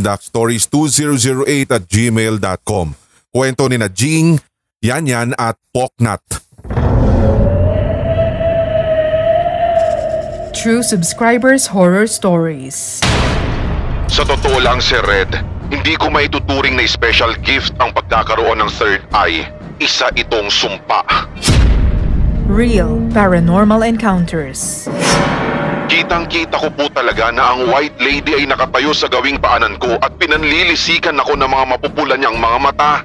conductstories2008 at gmail.com. Kwento ni na Jing, Yan Yan at Poknat. True Subscribers Horror Stories Sa totoo lang, Sir Red, hindi ko maituturing na special gift ang pagkakaroon ng third eye. Isa itong sumpa. Real Paranormal Encounters Kitang-kita ko po talaga na ang white lady ay nakatayo sa gawing paanan ko at pinanlilisikan ako ng mga mapupulan niyang mga mata.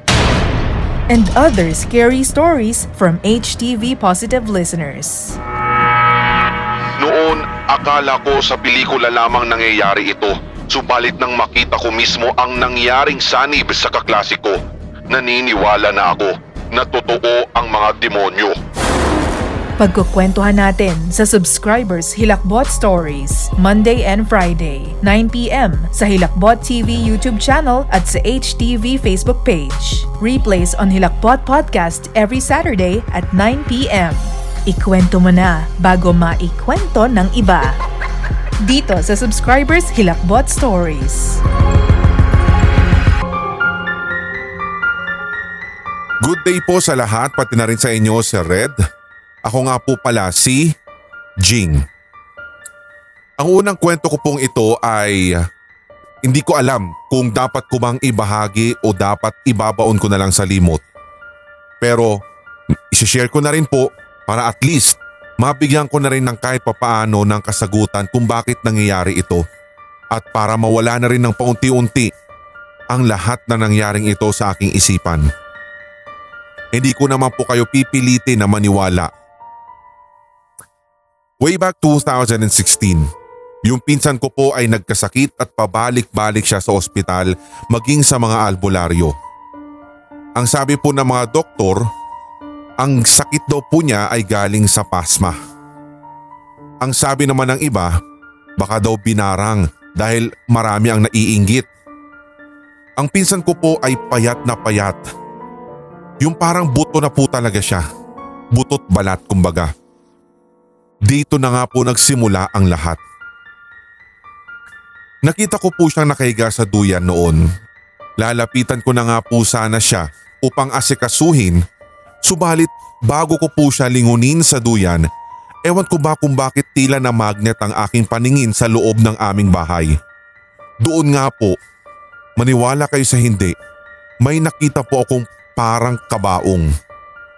And other scary stories from HTV Positive listeners. Noon, akala ko sa pelikula lamang nangyayari ito. Subalit nang makita ko mismo ang nangyaring sanib sa kaklase ko, naniniwala na ako na totoo ang mga demonyo. Pagkukwentuhan natin sa Subscribers Hilakbot Stories, Monday and Friday, 9pm sa Hilakbot TV YouTube channel at sa HTV Facebook page. Replays on Hilakbot Podcast every Saturday at 9pm. Ikwento mo na bago maikwento ng iba. Dito sa Subscribers Hilakbot Stories. Good day po sa lahat pati na rin sa inyo Sir Red. Ako nga po pala si Jing. Ang unang kwento ko pong ito ay hindi ko alam kung dapat ko bang ibahagi o dapat ibabaon ko na lang sa limot. Pero isishare ko na rin po para at least mabigyan ko na rin ng kahit papaano ng kasagutan kung bakit nangyayari ito at para mawala na rin ng paunti-unti ang lahat na nangyaring ito sa aking isipan. Hindi ko naman po kayo pipilitin na maniwala. Way back 2016, yung pinsan ko po ay nagkasakit at pabalik-balik siya sa ospital maging sa mga albularyo. Ang sabi po ng mga doktor, ang sakit daw po niya ay galing sa pasma. Ang sabi naman ng iba, baka daw binarang dahil marami ang naiinggit. Ang pinsan ko po ay payat na payat. Yung parang buto na po talaga siya. Butot balat kumbaga. Dito na nga po nagsimula ang lahat. Nakita ko po siyang nakahiga sa duyan noon. Lalapitan ko na nga po sana siya upang asikasuhin. Subalit bago ko po siya lingunin sa duyan, ewan ko ba kung bakit tila na magnet ang aking paningin sa loob ng aming bahay. Doon nga po, maniwala kayo sa hindi, may nakita po akong parang kabaong.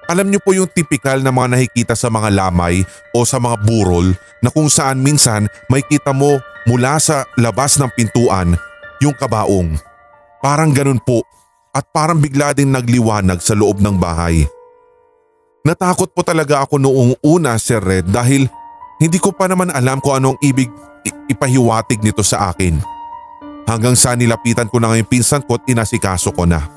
Alam niyo po yung tipikal na mga nakikita sa mga lamay o sa mga burol na kung saan minsan may kita mo mula sa labas ng pintuan yung kabaong. Parang ganun po at parang bigla din nagliwanag sa loob ng bahay. Natakot po talaga ako noong una Sir Red dahil hindi ko pa naman alam kung anong ibig ipahiwatig nito sa akin. Hanggang sa nilapitan ko na ngayon pinsan ko at inasikaso ko na.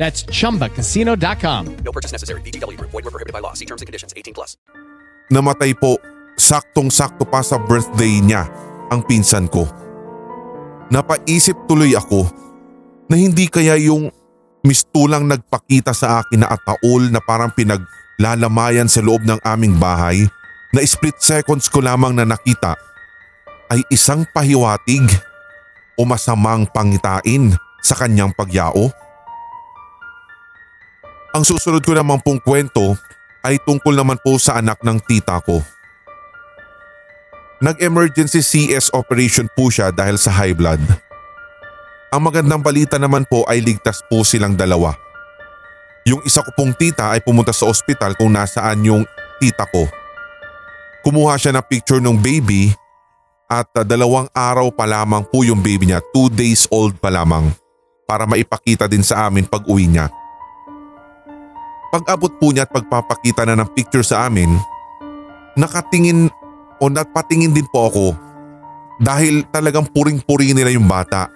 That's chumbacasino.com. No purchase necessary. VGW Group. Void were prohibited by law. See terms and conditions. 18 plus. Namatay po saktong-sakto pa sa birthday niya ang pinsan ko. Napaisip tuloy ako na hindi kaya yung mistulang nagpakita sa akin na ataol na parang pinaglalamayan sa loob ng aming bahay na split seconds ko lamang na nakita ay isang pahiwatig o masamang pangitain sa kanyang pagyao. Ang susunod ko naman pong kwento ay tungkol naman po sa anak ng tita ko. Nag-emergency CS operation po siya dahil sa high blood. Ang magandang balita naman po ay ligtas po silang dalawa. Yung isa ko pong tita ay pumunta sa ospital kung nasaan yung tita ko. Kumuha siya ng picture ng baby at uh, dalawang araw pa lamang po yung baby niya, 2 days old pa lamang para maipakita din sa amin pag uwi niya. Pag abot po niya at pagpapakita na ng picture sa amin, nakatingin o napatingin din po ako dahil talagang puring-puri nila yung bata.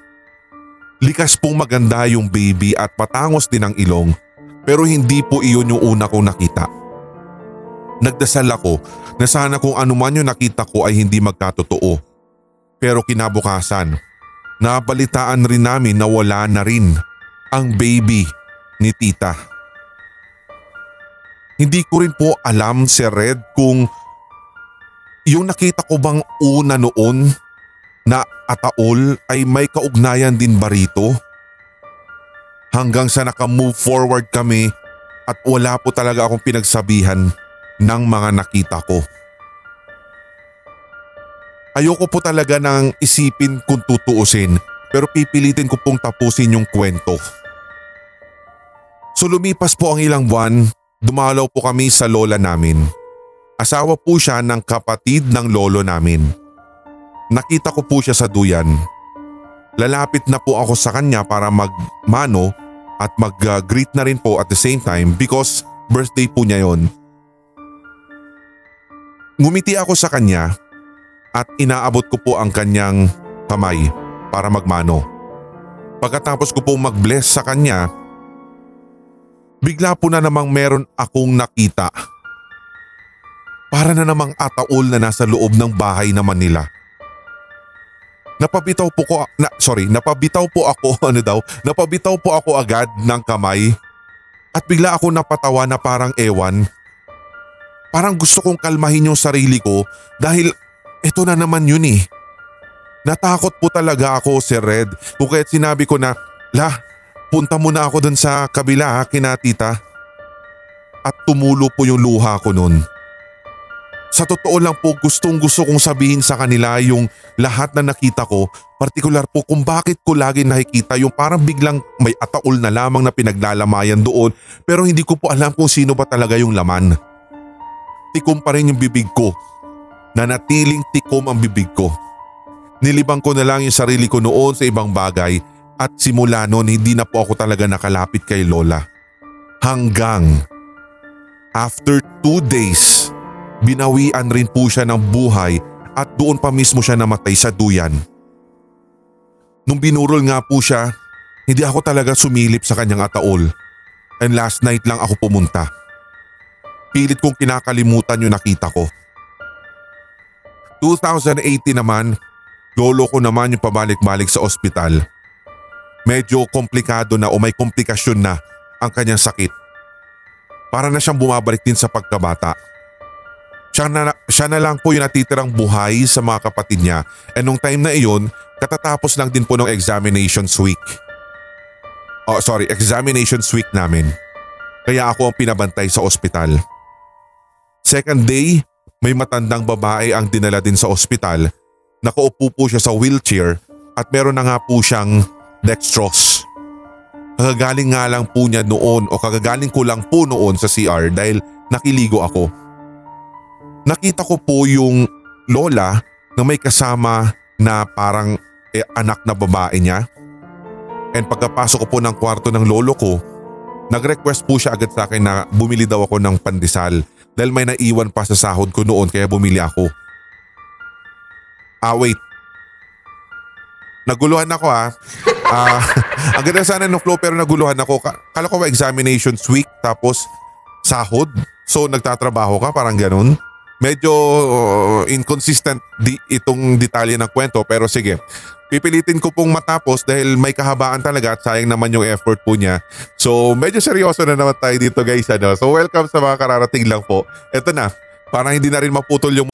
Likas pong maganda yung baby at patangos din ang ilong pero hindi po iyon yung una kong nakita. Nagdasal ako na sana kung anuman yung nakita ko ay hindi magkatotoo. Pero kinabukasan, nabalitaan rin namin na wala na rin ang baby ni tita. Hindi ko rin po alam si Red kung yung nakita ko bang una noon na ataol ay may kaugnayan din ba rito? Hanggang sa naka-move forward kami at wala po talaga akong pinagsabihan ng mga nakita ko. Ayoko po talaga nang isipin kung tutuusin pero pipilitin ko pong tapusin yung kwento. So lumipas po ang ilang buwan, dumalaw po kami sa lola namin. Asawa po siya ng kapatid ng lolo namin. Nakita ko po siya sa duyan. Lalapit na po ako sa kanya para magmano at mag-greet na rin po at the same time because birthday po niya yon. Ngumiti ako sa kanya at inaabot ko po ang kanyang kamay para magmano. Pagkatapos ko po mag-bless sa kanya, bigla po na namang meron akong nakita. Para na namang ataol na nasa loob ng bahay naman nila. Napabitaw po ko, na, sorry, napabitaw po ako, ano daw, napabitaw po ako agad ng kamay. At bigla ako napatawa na parang ewan. Parang gusto kong kalmahin yung sarili ko dahil ito na naman yun eh. Natakot po talaga ako si Red kung kaya't sinabi ko na, La, punta muna ako dun sa kabila ha, kina tita. At tumulo po yung luha ko nun. Sa totoo lang po gustong gusto kong sabihin sa kanila yung lahat na nakita ko, partikular po kung bakit ko lagi nakikita yung parang biglang may ataol na lamang na pinaglalamayan doon pero hindi ko po alam kung sino ba talaga yung laman. Tikom pa rin yung bibig ko. Nanatiling tikom ang bibig ko. Nilibang ko na lang yung sarili ko noon sa ibang bagay at simula noon hindi na po ako talaga nakalapit kay Lola. Hanggang after two days, binawian rin po siya ng buhay at doon pa mismo siya namatay sa duyan. Nung binurol nga po siya, hindi ako talaga sumilip sa kanyang ataol. And last night lang ako pumunta. Pilit kong kinakalimutan yung nakita ko. 2018 naman, lolo ko naman yung pabalik-balik sa ospital. Medyo komplikado na o may komplikasyon na ang kanyang sakit. Para na siyang bumabalik din sa pagkabata. Siya na, siya na lang po yung natitirang buhay sa mga kapatid niya and nung time na iyon, katatapos lang din po ng examinations week. Oh sorry, examinations week namin. Kaya ako ang pinabantay sa ospital. Second day, may matandang babae ang dinala din sa ospital. Nakaupo po siya sa wheelchair at meron na nga po siyang dextrose. Kagagaling nga lang po niya noon o kagagaling ko lang po noon sa CR dahil nakiligo ako. nakita ko po yung lola na may kasama na parang eh, anak na babae niya. And pagkapasok ko po ng kwarto ng lolo ko, nag-request po siya agad sa akin na bumili daw ako ng pandesal dahil may naiwan pa sa sahod ko noon kaya bumili ako. Ah wait, naguluhan ako ah. Ah, ang ganda sana ng flow pero naguluhan ako. Ka- Kala ko ba examinations week tapos sahod? So nagtatrabaho ka parang ganun? Medyo uh, inconsistent di itong detalye ng kwento pero sige. Pipilitin ko pong matapos dahil may kahabaan talaga at sayang naman yung effort po niya. So medyo seryoso na naman tayo dito guys. Ano? So welcome sa mga kararating lang po. Ito na, parang hindi na rin maputol yung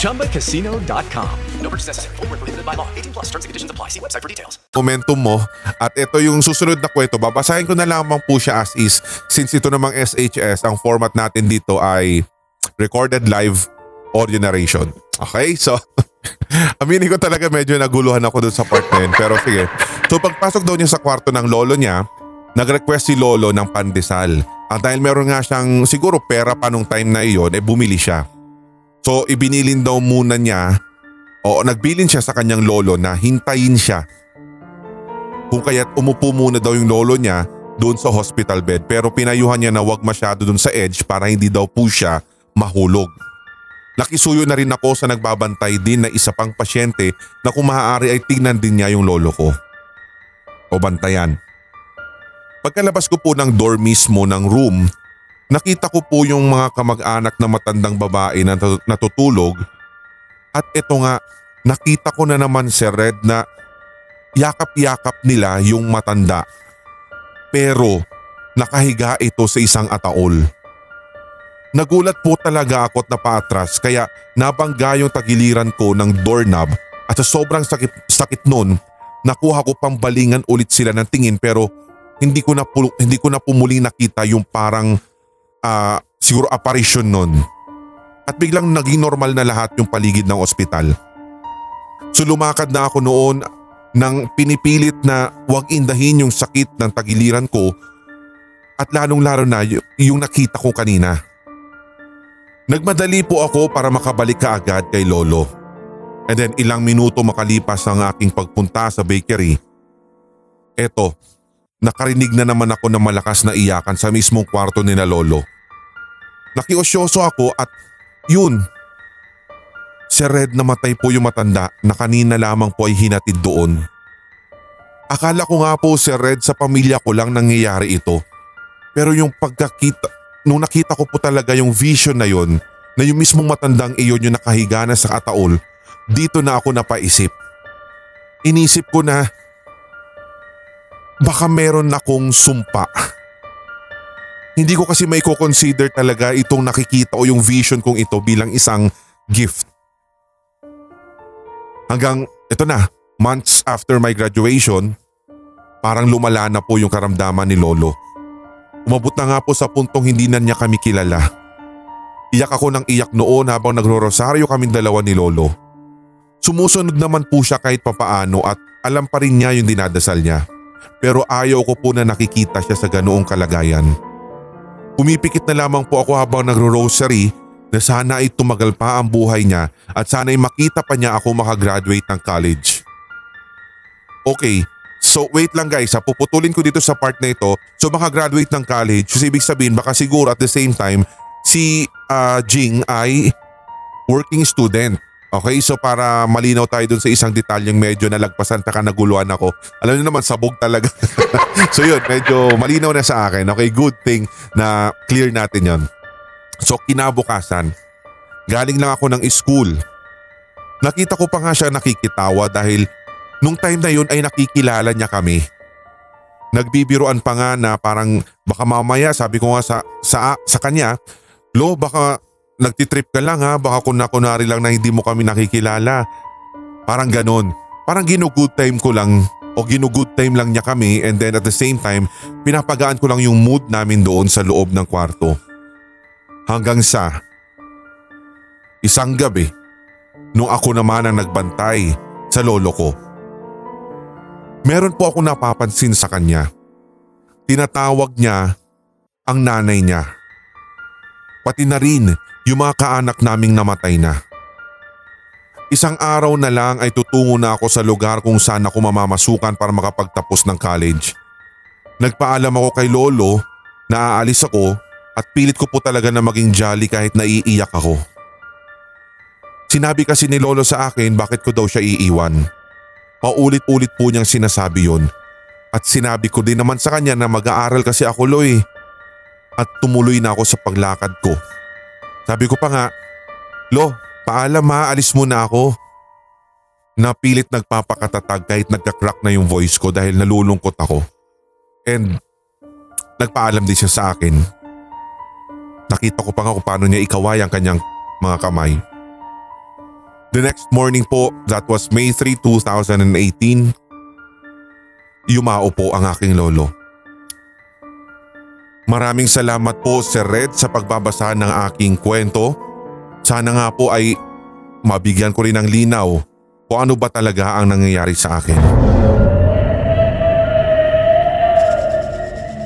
ChumbaCasino.com. No purchase necessary. Void where prohibited by law. 18 plus terms and conditions apply. See website for details. momentum mo. At ito yung susunod na kwento. Babasahin ko na lamang po siya as is since ito namang SHS, ang format natin dito ay recorded live audio narration. Okay? So, aminin ko talaga medyo naguluhan ako dun sa part na yun. Pero sige. So pagpasok daw niya sa kwarto ng lolo niya, nag-request si lolo ng pandesal. At dahil meron nga siyang siguro pera pa nung time na iyon, eh bumili siya. So ibinilin daw muna niya o nagbilin siya sa kanyang lolo na hintayin siya kung kaya't umupo muna daw yung lolo niya doon sa hospital bed pero pinayuhan niya na wag masyado doon sa edge para hindi daw po siya mahulog. Nakisuyo na rin ako sa nagbabantay din na isa pang pasyente na kung maaari ay tingnan din niya yung lolo ko. O bantayan. Pagkalabas ko po ng door mismo ng room, nakita ko po yung mga kamag-anak na matandang babae na natu- natutulog at ito nga nakita ko na naman si Red na yakap-yakap nila yung matanda. Pero nakahiga ito sa isang ataol. Nagulat po talaga ako at napaatras kaya nabangga yung tagiliran ko ng doorknob at sa sobrang sakit, sakit nun, nakuha ko pang balingan ulit sila ng tingin pero hindi ko na, hindi ko na pumuling nakita yung parang ah, siguro apparition nun. At biglang naging normal na lahat yung paligid ng ospital. So lumakad na ako noon nang pinipilit na huwag indahin yung sakit ng tagiliran ko at lalong lalo na yung nakita ko kanina. Nagmadali po ako para makabalik kaagad kay Lolo. And then ilang minuto makalipas ang aking pagpunta sa bakery. Eto, nakarinig na naman ako ng malakas na iyakan sa mismong kwarto ni na Lolo. Nakiosyoso ako at yun, Si Red namatay po yung matanda na kanina lamang po ay hinatid doon. Akala ko nga po si Red sa pamilya ko lang nangyayari ito. Pero yung pagkakita, nung nakita ko po talaga yung vision na yon, na yung mismong matandang iyon yung nakahiga na sa ataol, dito na ako napaisip. Inisip ko na baka meron akong sumpa. Hindi ko kasi may consider talaga itong nakikita o yung vision kong ito bilang isang gift. Hanggang ito na, months after my graduation, parang lumala na po yung karamdaman ni Lolo. Umabot na nga po sa puntong hindi na niya kami kilala. Iyak ako ng iyak noon habang nagro-rosaryo kaming dalawa ni Lolo. Sumusunod naman po siya kahit papaano at alam pa rin niya yung dinadasal niya. Pero ayaw ko po na nakikita siya sa ganoong kalagayan. Pumipikit na lamang po ako habang nagro-rosary na sana ay tumagal pa ang buhay niya at sana ay makita pa niya ako makagraduate ng college. Okay, so wait lang guys puputulin ko dito sa part na ito. So makagraduate ng college, so ibig sabihin baka siguro at the same time si ah, Jing ay working student. Okay, so para malinaw tayo dun sa isang detalyeng medyo nalagpasan taka naguluhan ako. Alam niyo naman, sabog talaga. so yun, medyo malinaw na sa akin. Okay, good thing na clear natin yon. So kinabukasan, galing lang ako ng school. Nakita ko pa nga siya nakikitawa dahil nung time na yun ay nakikilala niya kami. Nagbibiruan pa nga na parang baka mamaya sabi ko nga sa, sa, sa kanya, Lo baka nagtitrip ka lang ha, baka kuna-kunari lang na hindi mo kami nakikilala. Parang ganon. Parang ginugood time ko lang o ginugood time lang niya kami and then at the same time, pinapagaan ko lang yung mood namin doon sa loob ng kwarto. Hanggang sa isang gabi, nung ako naman ang nagbantay sa lolo ko. Meron po ako napapansin sa kanya. Tinatawag niya ang nanay niya. Pati na rin yung mga kaanak naming namatay na. Isang araw na lang ay tutungo na ako sa lugar kung saan ako mamamasukan para makapagtapos ng college. Nagpaalam ako kay lolo na aalis ako at pilit ko po talaga na maging jolly kahit naiiyak ako. Sinabi kasi ni lolo sa akin bakit ko daw siya iiwan. Paulit-ulit po niyang sinasabi yon. At sinabi ko din naman sa kanya na mag-aaral kasi ako loy. At tumuloy na ako sa paglakad ko. Sabi ko pa nga, Lo, paalam ha, alis muna ako. Napilit nagpapakatatag kahit nagka-crack na yung voice ko dahil nalulungkot ako. And nagpaalam din siya sa akin. Nakita ko pa nga kung paano niya ikaway ang kanyang mga kamay. The next morning po, that was May 3, 2018, yumao po ang aking lolo. Maraming salamat po Sir Red sa pagbabasa ng aking kwento. Sana nga po ay mabigyan ko rin ng linaw kung ano ba talaga ang nangyayari sa akin.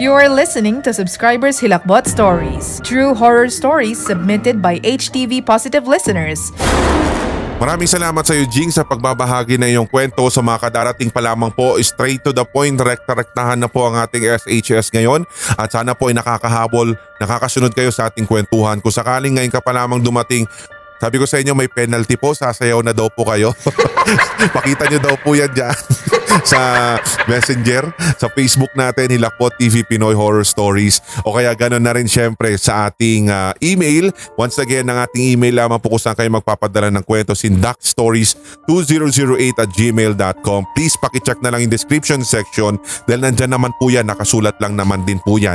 You are listening to Subscribers Hilakbot Stories, true horror stories submitted by HTV Positive listeners. Maraming salamat sa iyo Jing sa pagbabahagi na iyong kwento. Sa mga kadarating pa lamang po straight to the point rekta-rektahan na po ang ating SHS ngayon. At sana po ay nakakahabol nakakasunod kayo sa ating kwentuhan. Kung sakaling ngayon ka pa lamang dumating sabi ko sa inyo may penalty po. Sasayaw na daw po kayo. Pakita nyo daw po yan dyan. Sa messenger sa Facebook natin Hilakbot TV Pinoy Horror Stories. O kaya ganoon na rin syempre sa ating ah, email. Once again ang ating email lamang po kung saan kayo magpapadala ng kwento sindakstories2008 at gmail.com please pakicheck na lang yung description section. Dahil nandyan naman po yan nakasulat lang naman din po yan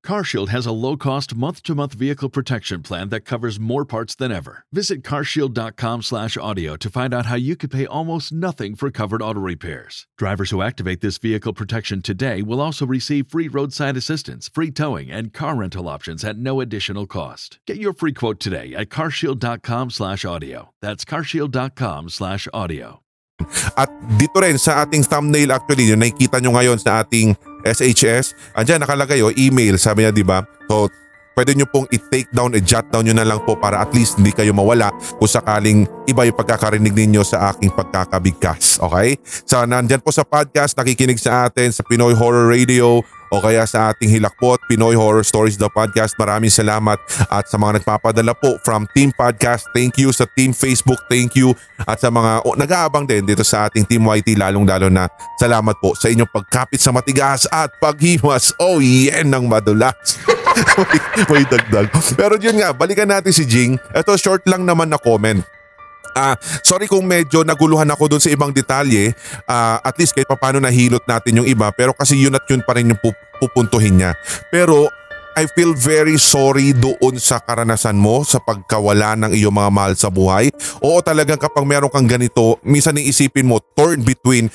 CarShield has a low-cost month-to-month vehicle protection plan that covers more parts than ever. Visit carshield.com/audio to find out how you could pay almost nothing for covered auto repairs. Drivers who activate this vehicle protection today will also receive free roadside assistance, free towing, and car rental options at no additional cost. Get your free quote today at carshield.com/audio. That's carshield.com/audio. At dito rin sa ating thumbnail actually, yung nakikita nyo ngayon sa ating SHS, andyan nakalagay o email, sabi niya di ba? So pwede nyo pong i-take down, i-jot down nyo na lang po para at least hindi kayo mawala kung sakaling iba yung pagkakarinig ninyo sa aking pagkakabigkas. Okay? So nandyan po sa podcast, nakikinig sa atin sa Pinoy Horror Radio o kaya sa ating Hilakbot, Pinoy Horror Stories The Podcast. Maraming salamat at sa mga nagpapadala po from Team Podcast, thank you. Sa Team Facebook, thank you. At sa mga oh, nag-aabang din dito sa ating Team YT, lalong-lalo na salamat po sa inyong pagkapit sa matigas at paghimas. Oh, yan ng madulas. may, may dagdag. Pero yun nga, balikan natin si Jing. Ito short lang naman na comment. Ah, sorry kung medyo naguluhan ako doon sa ibang detalye. Ah, at least kahit paano nahilot natin yung iba pero kasi yun at yun pa rin yung pup- pupuntuhin niya. Pero I feel very sorry doon sa karanasan mo sa pagkawala ng iyong mga mahal sa buhay. Oo talagang kapag meron kang ganito, minsan iisipin mo torn between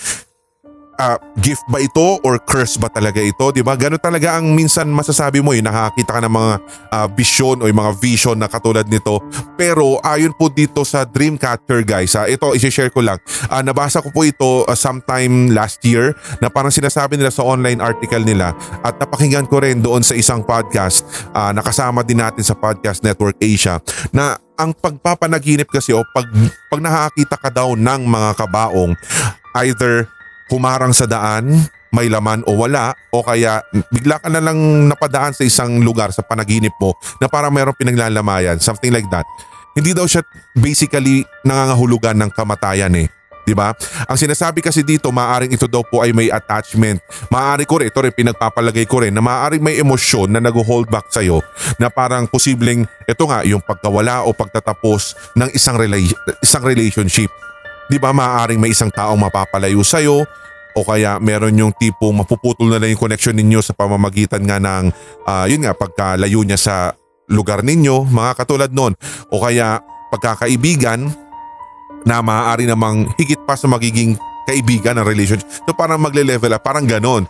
ah, gift ba ito or curse ba talaga ito? 'Di ba? Ganun talaga ang minsan masasabi mo, yung nakakita ka ng mga ah, vision o yung mga vision na katulad nito. Pero ayon po dito sa Dreamcatcher guys, ah, ito i-share ko lang. Ah, nabasa ko po ito ah, sometime last year na parang sinasabi nila sa online article nila at napakinggan ko rin doon sa isang podcast ah, nakasama din natin sa Podcast Network Asia na ang pagpapanaginip kasi o pag, pag nakakita ka daw ng mga kabaong either humarang sa daan, may laman o wala o kaya bigla ka na lang napadaan sa isang lugar sa panaginip mo na parang mayroong pinaglalamayan, something like that. Hindi daw siya basically nangangahulugan ng kamatayan eh. 'Di ba? Ang sinasabi kasi dito, maaring ito daw po ay may attachment. Maaari ko rin, ito rin pinagpapalagay ko rin na maaring may emosyon na nag-hold back sa'yo na parang posibleng ito nga yung pagkawala o pagtatapos ng isang, rela- isang relationship. Di ba maaaring may isang taong mapapalayo sa'yo o kaya meron yung tipong mapuputol na lang yung connection ninyo sa pamamagitan nga ng ah, yun nga pagkalayo niya sa lugar ninyo, mga katulad nun. O kaya pagkakaibigan na maaari namang higit pa sa magiging kaibigan ng relationship. So parang magle-level up, parang ganon.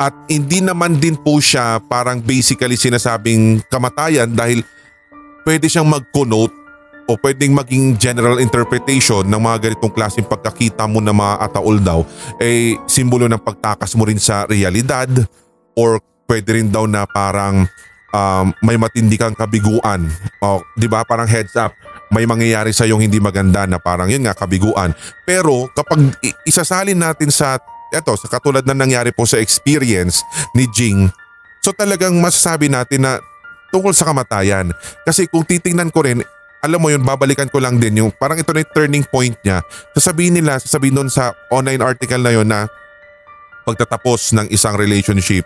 At hindi naman din po siya parang basically sinasabing kamatayan dahil pwede siyang mag-connote o pwedeng maging general interpretation ng mga ganitong klaseng pagkakita mo na mga ataol daw eh simbolo ng pagtakas mo rin sa realidad or pwede rin daw na parang um, may matindi kang kabiguan. O di ba? Parang heads up may mangyayari sa yung hindi maganda na parang yun nga kabiguan. Pero kapag isasalin natin sa eto sa katulad na nangyari po sa experience ni Jing so talagang masasabi natin na tungkol sa kamatayan. Kasi kung titingnan ko rin alam mo yun, babalikan ko lang din yung parang ito na yung turning point niya. Sasabihin nila, sasabihin doon sa online article na yun na pagtatapos ng isang relationship,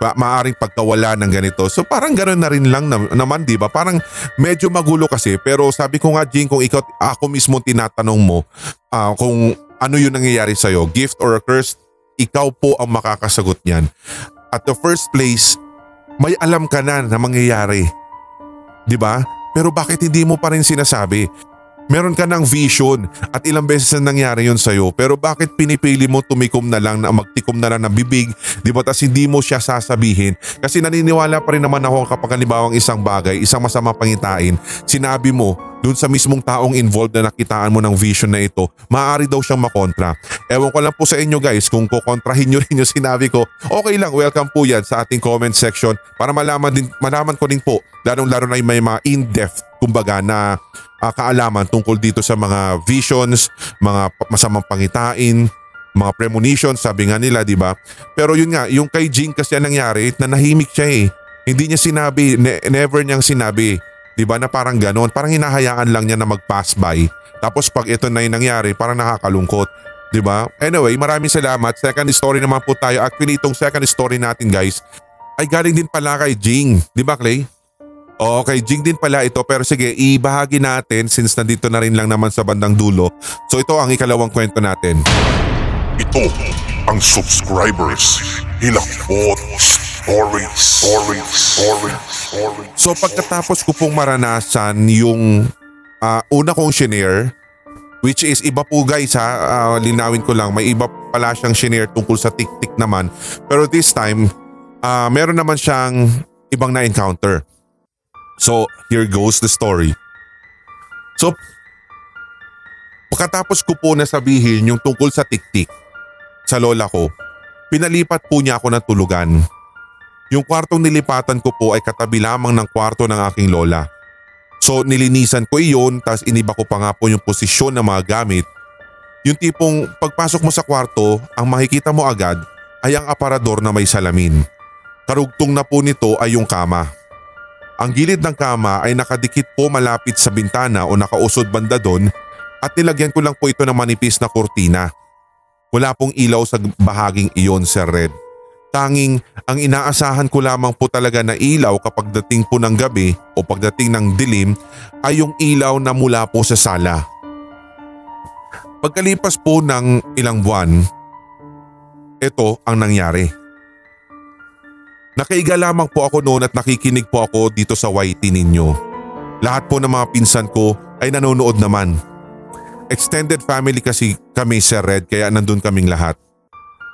ba, maaring pagkawala ng ganito. So parang ganoon na rin lang na, naman, di ba? Parang medyo magulo kasi. Pero sabi ko nga, Jing, kung ikaw, ako mismo tinatanong mo ah, kung ano yung nangyayari sa'yo, gift or a curse, ikaw po ang makakasagot niyan. At the first place, may alam ka na na mangyayari. Di ba? Pero bakit hindi mo pa rin sinasabi? Meron ka ng vision at ilang beses na nangyari yun sa'yo pero bakit pinipili mo tumikom na lang na magtikom na lang ng bibig di ba tas hindi mo siya sasabihin kasi naniniwala pa rin naman ako kapag halimbawa isang bagay isang masama pangitain sinabi mo dun sa mismong taong involved na nakitaan mo ng vision na ito maaari daw siyang makontra ewan ko lang po sa inyo guys kung kukontrahin nyo rin yung sinabi ko okay lang welcome po yan sa ating comment section para malaman, din, malaman ko din po lalong laro na yung may mga in-depth kumbaga na ah, kaalaman tungkol dito sa mga visions, mga masamang pangitain, mga premonitions, sabi nga nila, di ba? Pero yun nga, yung kay Jing kasi ang nangyari, nanahimik siya eh. Hindi niya sinabi, ne- never niyang sinabi. Di ba na parang ganon, parang hinahayaan lang niya na mag-pass by. Tapos pag ito na yung nangyari, parang nakakalungkot. Di ba? Anyway, maraming salamat. Second story naman po tayo. Actually, itong second story natin guys, ay galing din pala kay Jing. Di ba Clay? Okay, Jing din pala ito pero sige, ibahagi natin since nandito na rin lang naman sa bandang dulo. So ito ang ikalawang kwento natin. Ito ang subscribers. Hilakbot Stories. Stories. Stories. Stories. So pagkatapos ko pong maranasan yung ah, una kong shinare, which is iba po guys ha, ah, linawin ko lang, may iba pala siyang shinare tungkol sa tik-tik naman. Pero this time, ah, meron naman siyang ibang na-encounter. So here goes the story. So pagkatapos ko po nasabihin yung tungkol sa tik-tik sa lola ko, pinalipat po niya ako ng tulugan. Yung kwartong nilipatan ko po ay katabi lamang ng kwarto ng aking lola. So nilinisan ko iyon tapos iniba ko pa nga po yung posisyon ng mga gamit. Yung tipong pagpasok mo sa kwarto, ang makikita mo agad ay ang aparador na may salamin. Karugtong na po nito ay yung kama. Ang gilid ng kama ay nakadikit po malapit sa bintana o nakausod banda doon at nilagyan ko lang po ito ng manipis na kurtina. Wala pong ilaw sa bahaging iyon, Sir Red. Tanging ang inaasahan ko lamang po talaga na ilaw kapag dating po ng gabi o pagdating ng dilim ay yung ilaw na mula po sa sala. Pagkalipas po ng ilang buwan, ito ang nangyari. Nakaiga lamang po ako noon at nakikinig po ako dito sa YT ninyo. Lahat po ng mga pinsan ko ay nanonood naman. Extended family kasi kami Sir Red kaya nandun kaming lahat.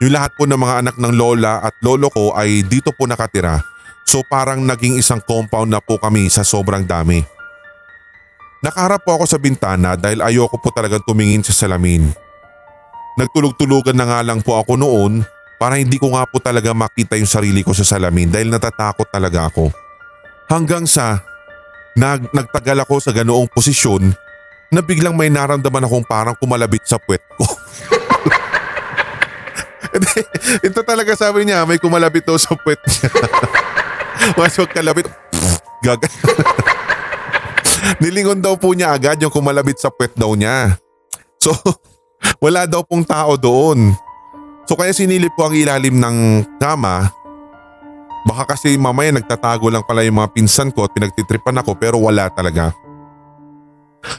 Yung lahat po ng mga anak ng lola at lolo ko ay dito po nakatira. So parang naging isang compound na po kami sa sobrang dami. Nakaharap po ako sa bintana dahil ayoko po talagang tumingin sa salamin. Nagtulog-tulugan na nga lang po ako noon para hindi ko nga po talaga makita yung sarili ko sa salamin dahil natatakot talaga ako. Hanggang sa nag, nagtagal ako sa ganoong posisyon na biglang may naramdaman akong parang kumalabit sa puwet ko. Ito talaga sabi niya, may kumalabit daw sa puwet niya. Mas wag kalabit. Gaga. Nilingon daw po niya agad yung kumalabit sa puwet daw niya. So, wala daw pong tao doon. So kaya sinilip ko ang ilalim ng kama. Baka kasi mamaya nagtatago lang pala yung mga pinsan ko at pinagtitripan ako pero wala talaga.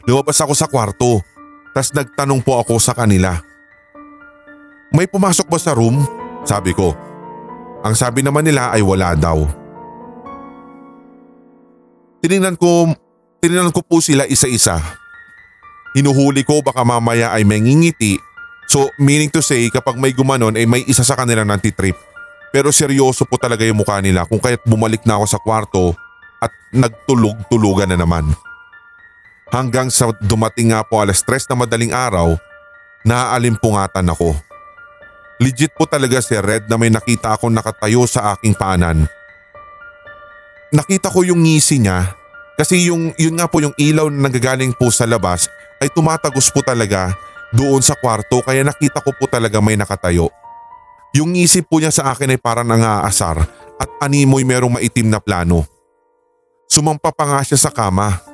Lumabas ako sa kwarto. Tapos nagtanong po ako sa kanila. May pumasok ba sa room? Sabi ko. Ang sabi naman nila ay wala daw. Tinignan ko, tinignan ko po sila isa-isa. Hinuhuli ko baka mamaya ay may ngingiti So meaning to say kapag may gumanon ay may isa sa kanila nantitrip. Pero seryoso po talaga yung mukha nila kung kaya't bumalik na ako sa kwarto at nagtulog-tulugan na naman. Hanggang sa dumating nga po alas tres na madaling araw, naaaalimpungatan ako. Legit po talaga si Red na may nakita akong nakatayo sa aking paanan. Nakita ko yung ngisi niya kasi yung, yun nga po yung ilaw na nagagaling po sa labas ay tumatagos po talaga doon sa kwarto kaya nakita ko po talaga may nakatayo. Yung isip po niya sa akin ay parang nangaasar at animoy merong maitim na plano. Sumampa pa nga siya sa kama.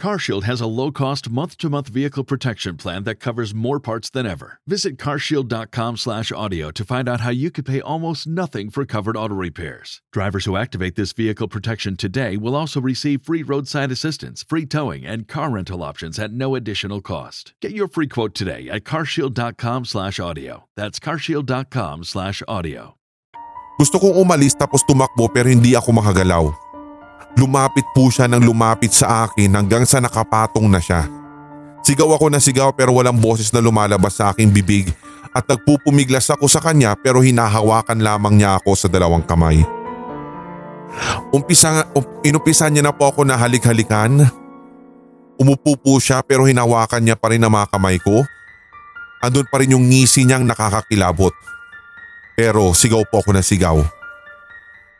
CarShield has a low-cost month-to-month vehicle protection plan that covers more parts than ever. Visit carshield.com/audio to find out how you could pay almost nothing for covered auto repairs. Drivers who activate this vehicle protection today will also receive free roadside assistance, free towing, and car rental options at no additional cost. Get your free quote today at carshield.com/audio. That's carshield.com/audio. Gusto kong umalis tapos tumakbo pero hindi ako makagalaw. Lumapit po siya ng lumapit sa akin hanggang sa nakapatong na siya. Sigaw ako na sigaw pero walang boses na lumalabas sa aking bibig at nagpupumiglas ako sa kanya pero hinahawakan lamang niya ako sa dalawang kamay. Umpisa, um, inumpisan niya na po ako na halik-halikan. Umupo po siya pero hinawakan niya pa rin ang mga kamay ko. Andun pa rin yung ngisi niyang nakakakilabot. Pero sigaw po ako na sigaw.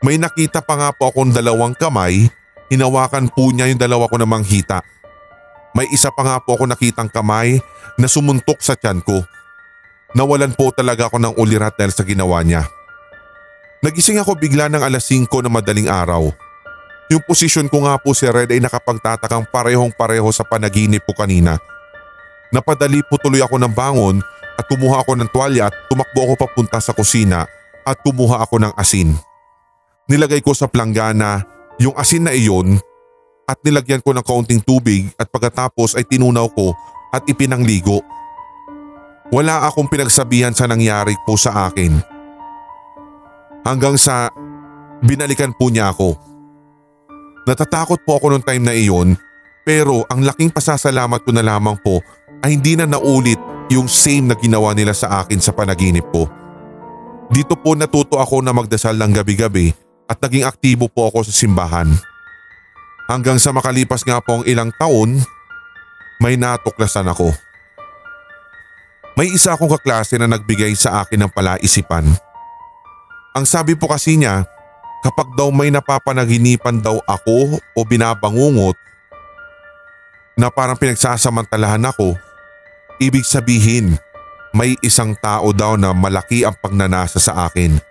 May nakita pa nga po akong dalawang kamay, hinawakan po niya yung dalawa ko namang hita. May isa pa nga po ako nakitang kamay na sumuntok sa tiyan ko. Nawalan po talaga ako ng ulirat dahil sa ginawa niya. Nagising ako bigla ng alas 5 na madaling araw. Yung posisyon ko nga po si Red ay nakapagtatakang parehong pareho sa panaginip ko kanina. Napadali po tuloy ako ng bangon at kumuha ako ng tuwalya at tumakbo ako papunta sa kusina at kumuha ako ng asin. Nilagay ko sa planggana yung asin na iyon at nilagyan ko ng kaunting tubig at pagkatapos ay tinunaw ko at ipinangligo. Wala akong pinagsabihan sa nangyari po sa akin. Hanggang sa binalikan po niya ako. Natatakot po ako noong time na iyon pero ang laking pasasalamat ko na lamang po ay hindi na naulit yung same na ginawa nila sa akin sa panaginip ko. Dito po natuto ako na magdasal ng gabi-gabi at naging aktibo po ako sa simbahan. Hanggang sa makalipas nga po ang ilang taon, may natuklasan ako. May isa akong kaklase na nagbigay sa akin ng palaisipan. Ang sabi po kasi niya, kapag daw may napapanaginipan daw ako o binabangungot na parang pinagsasamantalahan ako, ibig sabihin may isang tao daw na malaki ang pagnanasa sa akin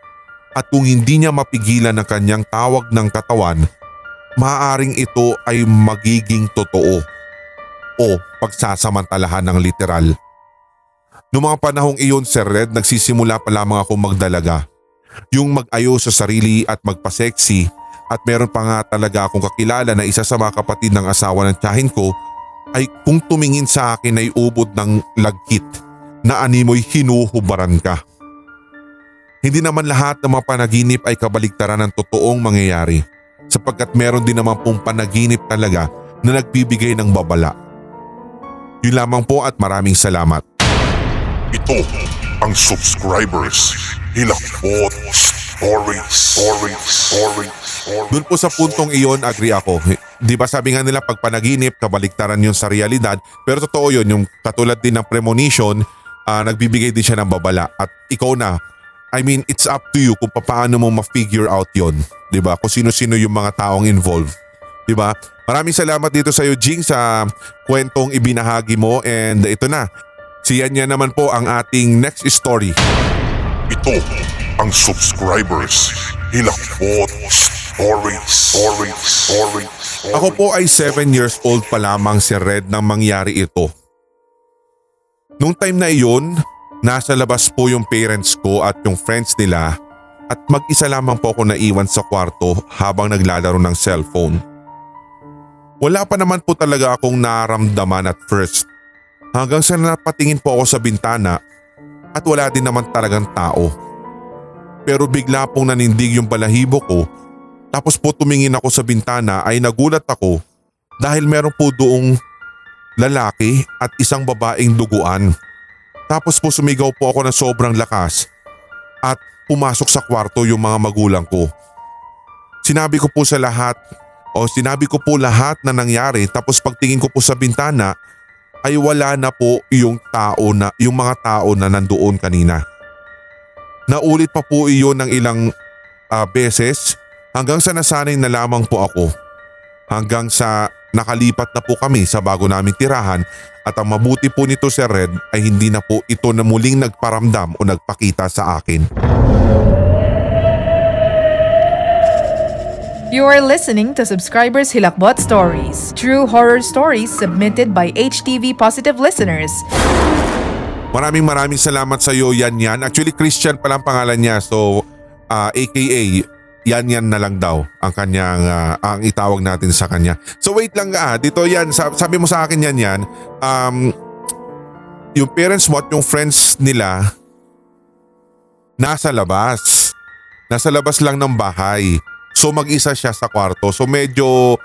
at kung hindi niya mapigilan ang kanyang tawag ng katawan, maaaring ito ay magiging totoo o pagsasamantalahan ng literal. Noong mga panahong iyon Sir Red nagsisimula pa lamang ako magdalaga. Yung mag-ayos sa sarili at magpa-sexy at meron pa nga talaga akong kakilala na isa sa mga kapatid ng asawa ng tiyahin ko ay kung tumingin sa akin ay ubod ng lagkit na animoy hinuhubaran ka. Hindi naman lahat ng mga panaginip ay kabaligtaran ng totoong mangyayari sapagkat meron din naman pong panaginip talaga na nagbibigay ng babala. Yun lamang po at maraming salamat. Ito ang subscribers Hilakbot Stories Stories Stories Doon po sa puntong iyon, agree ako. Di ba sabi nga nila pag panaginip, kabaliktaran yun sa realidad. Pero totoo yun, yung katulad din ng premonition, ah, nagbibigay din siya ng babala. At ikaw na, I mean, it's up to you kung paano mo ma-figure out yon, 'di ba? Kung sino-sino yung mga taong involved, 'di ba? Maraming salamat dito sa iyo, Jing, sa kwentong ibinahagi mo and ito na. Si Yan Yan naman po ang ating next story. Ito ang subscribers Hilakbot Stories Stories Stories Ako po ay 7 years old pa lamang si Red nang mangyari ito. Nung time na iyon, nasa labas po yung parents ko at yung friends nila at mag-isa lamang po ako naiwan sa kwarto habang naglalaro ng cellphone. Wala pa naman po talaga akong naramdaman at first hanggang sa napatingin po ako sa bintana at wala din naman talagang tao. Pero bigla pong nanindig yung balahibo ko tapos po tumingin ako sa bintana ay nagulat ako dahil meron po doong lalaki at isang babaeng duguan. Tapos po sumigaw po ako ng sobrang lakas at pumasok sa kwarto yung mga magulang ko. Sinabi ko po sa lahat o sinabi ko po lahat na nangyari tapos pagtingin ko po sa bintana ay wala na po yung tao na yung mga tao na nandoon kanina. Naulit pa po iyon ng ilang ah, beses hanggang sa nasanay na lamang po ako. Hanggang sa nakalipat na po kami sa bago naming tirahan at ang mabuti po nito si Red ay hindi na po ito na muling nagparamdam o nagpakita sa akin. You are listening to Subscribers Hilakbot Stories, true horror stories submitted by HTV Positive listeners. Maraming maraming salamat sa iyo Yan Yan. Actually Christian pa lang pangalan niya so ah, aka Yan Yan na lang daw ang kanyang ah, ang itawag natin sa kanya. So wait lang ah dito yan sab- sabi mo sa akin Yan Yan um yung parents mo at yung friends nila nasa labas. Nasa labas lang ng bahay. So mag-isa siya sa kwarto. So medyo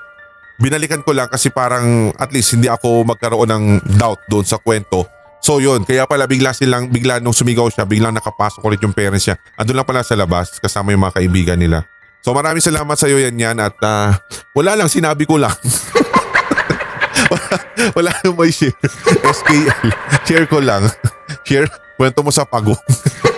binalikan ko lang kasi parang at least hindi ako magkaroon ng doubt doon sa kwento. So yun, kaya pala bigla silang, bigla nung sumigaw siya, biglang nakapasok ulit yung parents niya. Andun lang pala sa labas kasama yung mga kaibigan nila. So maraming salamat sa iyo yan yan at ah, wala lang, sinabi ko lang. wala, wala nang may share. SKL. Share ko lang. Share, kwento mo sa pagong.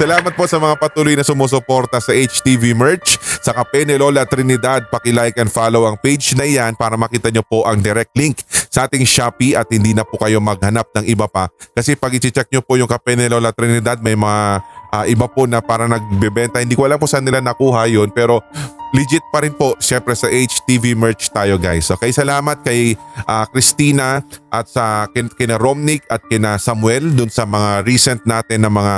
Salamat po sa mga patuloy na sumusuporta sa HTV merch. Sa Kape ni Lola Trinidad, paki-like and follow ang page na yan para makita nyo po ang direct link sa ating Shopee at hindi na po kayo maghanap ng iba pa. Kasi pag i-check nyo po yung Kape ni Lola Trinidad, may mga ah, iba po na para nagbebenta. Hindi ko alam kung saan nila nakuha yun pero legit pa rin po syempre sa HTV merch tayo guys. Okay, salamat kay ah, Christina at sa kin- kina Romnick at kina Samuel dun sa mga recent natin na mga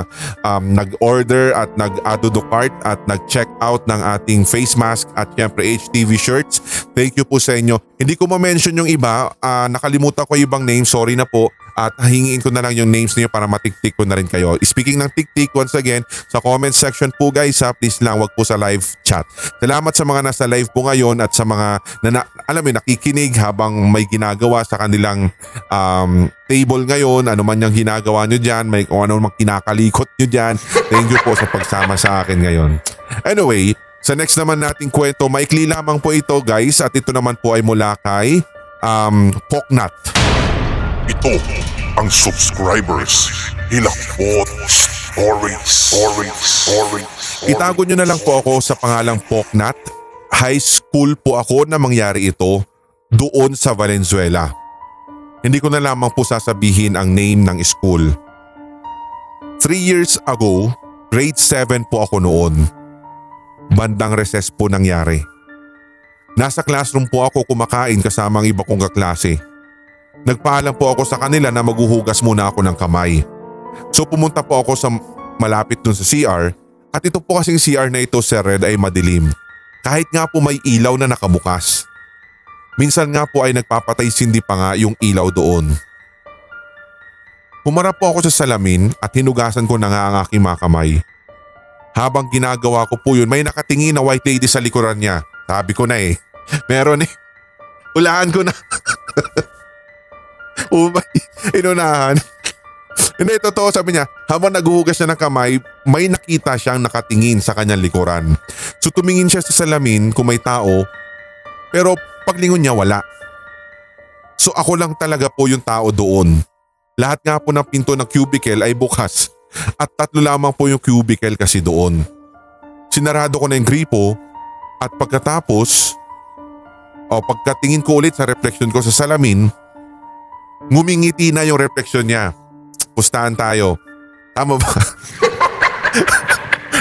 um, nag-order at nag-add to cart at nag-check out ng ating face mask at syempre HTV shirts. Thank you po sa inyo. Hindi ko ma-mention yung iba, ah, nakalimutan ko yung ibang name, sorry na po. At hingiin ko na lang yung names niyo para matiktik ko na rin kayo. Speaking ng tiktik, once again, sa comment section po guys ha, please lang wag po sa live chat. Salamat sa mga nasa live po ngayon at sa mga na, na alam mo, nakikinig habang may ginagawa sa kanilang um, table ngayon, ano man yung ginagawa nyo dyan, may kung ano mang kinakalikot nyo dyan. Thank you po sa pagsama sa akin ngayon. Anyway, sa next naman nating kwento, maikli lamang po ito guys at ito naman po ay mula kay um, Poknat. Ito ang subscribers Hilakbot Stories Stories Stories Itago nyo na lang po ako sa pangalang Poknat. High school po ako na mangyari ito doon sa Valenzuela. Hindi ko na lamang po sasabihin ang name ng school. Three years ago, grade 7 po ako noon. Bandang recess po nangyari. Nasa classroom po ako kumakain kasama ang iba kong kaklase. Nagpaalam po ako sa kanila na maghuhugas muna ako ng kamay. So pumunta po ako sa malapit dun sa CR at ito po kasing CR na ito Sir Red ay madilim. Kahit nga po may ilaw na nakabukas. Minsan nga po ay nagpapatay sindi pa nga yung ilaw doon. Humarap po ako sa salamin at hinugasan ko na nga ang aking mga kamay. Habang ginagawa ko po yun, may nakatingin na white lady sa likuran niya. Sabi ko na eh. Meron eh. Hulaan ko na. Umay, inunahan. Hindi, totoo sabi niya, habang naghuhugas siya ng kamay, may nakita siyang nakatingin sa kanyang likuran. So tumingin siya sa salamin kung may tao, pero paglingon niya wala. So ako lang talaga po yung tao doon. Lahat nga po ng pinto ng cubicle ay bukas at tatlo lamang po yung cubicle kasi doon. Sinarado ko na yung gripo at pagkatapos o pagkatingin ko ulit sa reflection ko sa salamin, ngumingiti na yung reflection niya. Pustahan tayo. Tama ba?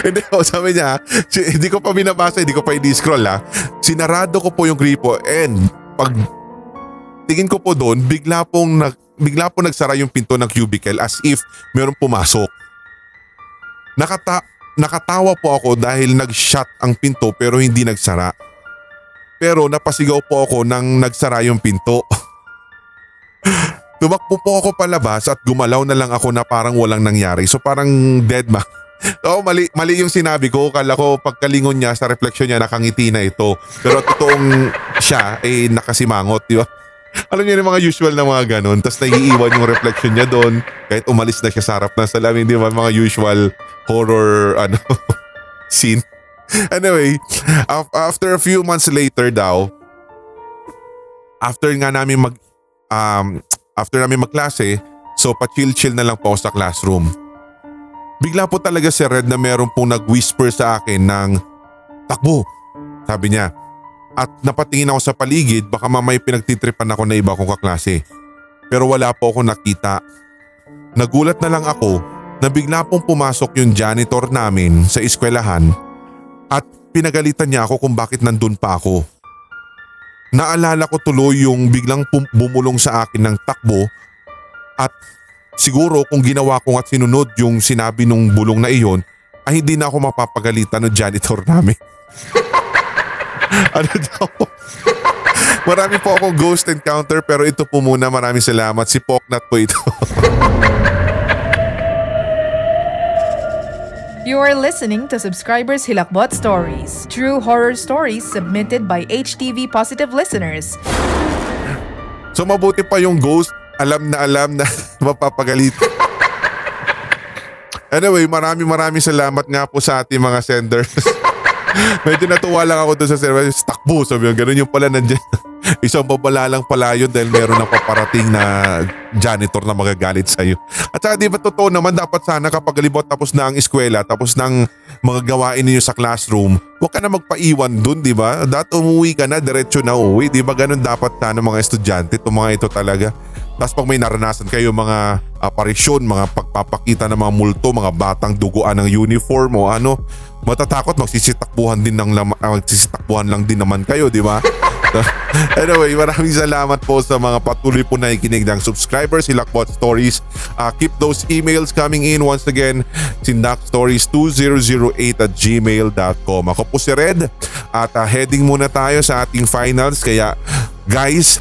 hindi ko, sabi niya, hindi ko pa binabasa, hindi ko pa i-scroll ha. Sinarado ko po yung gripo and pag tingin ko po doon, bigla pong nag, bigla po nagsara yung pinto ng cubicle as if meron pumasok. Nakata nakatawa po ako dahil nag-shut ang pinto pero hindi nagsara. Pero napasigaw po ako nang nagsara yung pinto. Tumakbo po ako palabas at gumalaw na lang ako na parang walang nangyari. So parang dead ma. Oo, mali, mali yung sinabi ko. Kala ko pagkalingon niya sa refleksyon niya nakangiti na ito. Pero totoong siya eh nakasimangot, di ba? Alam niyo yung mga usual na mga ganun. Tapos naiiwan yung reflection niya doon. Kahit umalis na siya sa harap ng salamin, di ba? Mga usual horror ano scene. Anyway, af- after a few months later daw, after nga namin mag um, after namin magklase, so pa-chill-chill na lang po ako sa classroom. Bigla po talaga si Red na meron pong nag-whisper sa akin ng takbo, sabi niya. At napatingin ako sa paligid baka mamay pinagtitripan ako na iba kong kaklase. Pero wala po ako nakita. Nagulat na lang ako na bigla pong pumasok yung janitor namin sa eskwelahan at pinagalitan niya ako kung bakit nandun pa ako. Naalala ko tuloy yung biglang bumulong sa akin ng takbo at siguro kung ginawa ko at sinunod yung sinabi nung bulong na iyon ay hindi na ako mapapagalitan ng janitor namin. ano daw? Marami po akong ghost encounter pero ito po muna maraming salamat. Si Poknat po ito. You are listening to Subscribers Hilakbot Stories, true horror stories submitted by HTV Positive listeners. so mabuti pa yung ghost. Alam na alam na mapapagalit. anyway, maraming maraming salamat nga po sa ating mga senders. Medyo natuwa lang ako doon sa service. Takbo, sabi yung ganun yung pala nandiyan. Isang babala lang pala yun dahil meron ng paparating na janitor na magagalit sa'yo. At saka di ba totoo naman dapat sana kapag libot tapos na ang eskwela, tapos ng mga gawain ninyo sa classroom, huwag ka na magpaiwan dun, di ba? Dat umuwi ka na, diretso na uwi. Di ba ganun dapat sana mga estudyante, itong mga ito talaga. Tapos pag may naranasan kayo mga aparisyon, mga pagpapakita ng mga multo, mga batang duguan ng uniform o ano, matatakot magsisitakbuhan din ng lam- ah, magsisitakbuhan lang din naman kayo, di ba? anyway, maraming salamat po sa mga patuloy po na ikinig ng subscribers, Hilakbot Stories. Uh, keep those emails coming in once again, sindakstories2008 at gmail.com. Ako po si Red at uh, heading muna tayo sa ating finals. Kaya guys,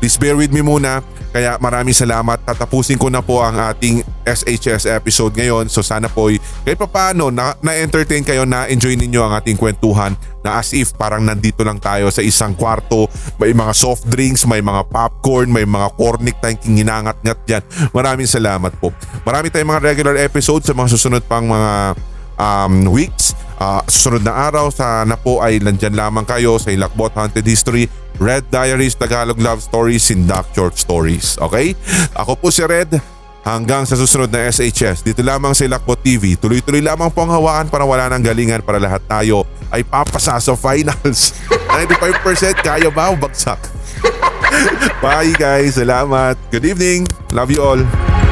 please bear with me muna. Kaya maraming salamat. Tatapusin ko na po ang ating SHS episode ngayon. So sana po ay kahit pa paano na, na-entertain kayo na enjoy ninyo ang ating kwentuhan na as if parang nandito lang tayo sa isang kwarto. May mga soft drinks, may mga popcorn, may mga cornic tayong hinangat-ngat dyan. Maraming salamat po. Marami tayong mga regular episodes sa mga susunod pang mga um, weeks. Uh, susunod na araw, sana po ay nandyan lamang kayo sa Ilakbot Haunted History, Red Diaries, Tagalog Love Stories, Sindak Short Stories. Okay? Ako po si Red. Hanggang sa susunod na SHS, dito lamang sa Ilakbot TV. Tuloy-tuloy lamang po ang hawaan para wala ng galingan para lahat tayo ay papasa sa finals. 95% kaya ba o bagsak? Bye guys. Salamat. Good evening. Love you all.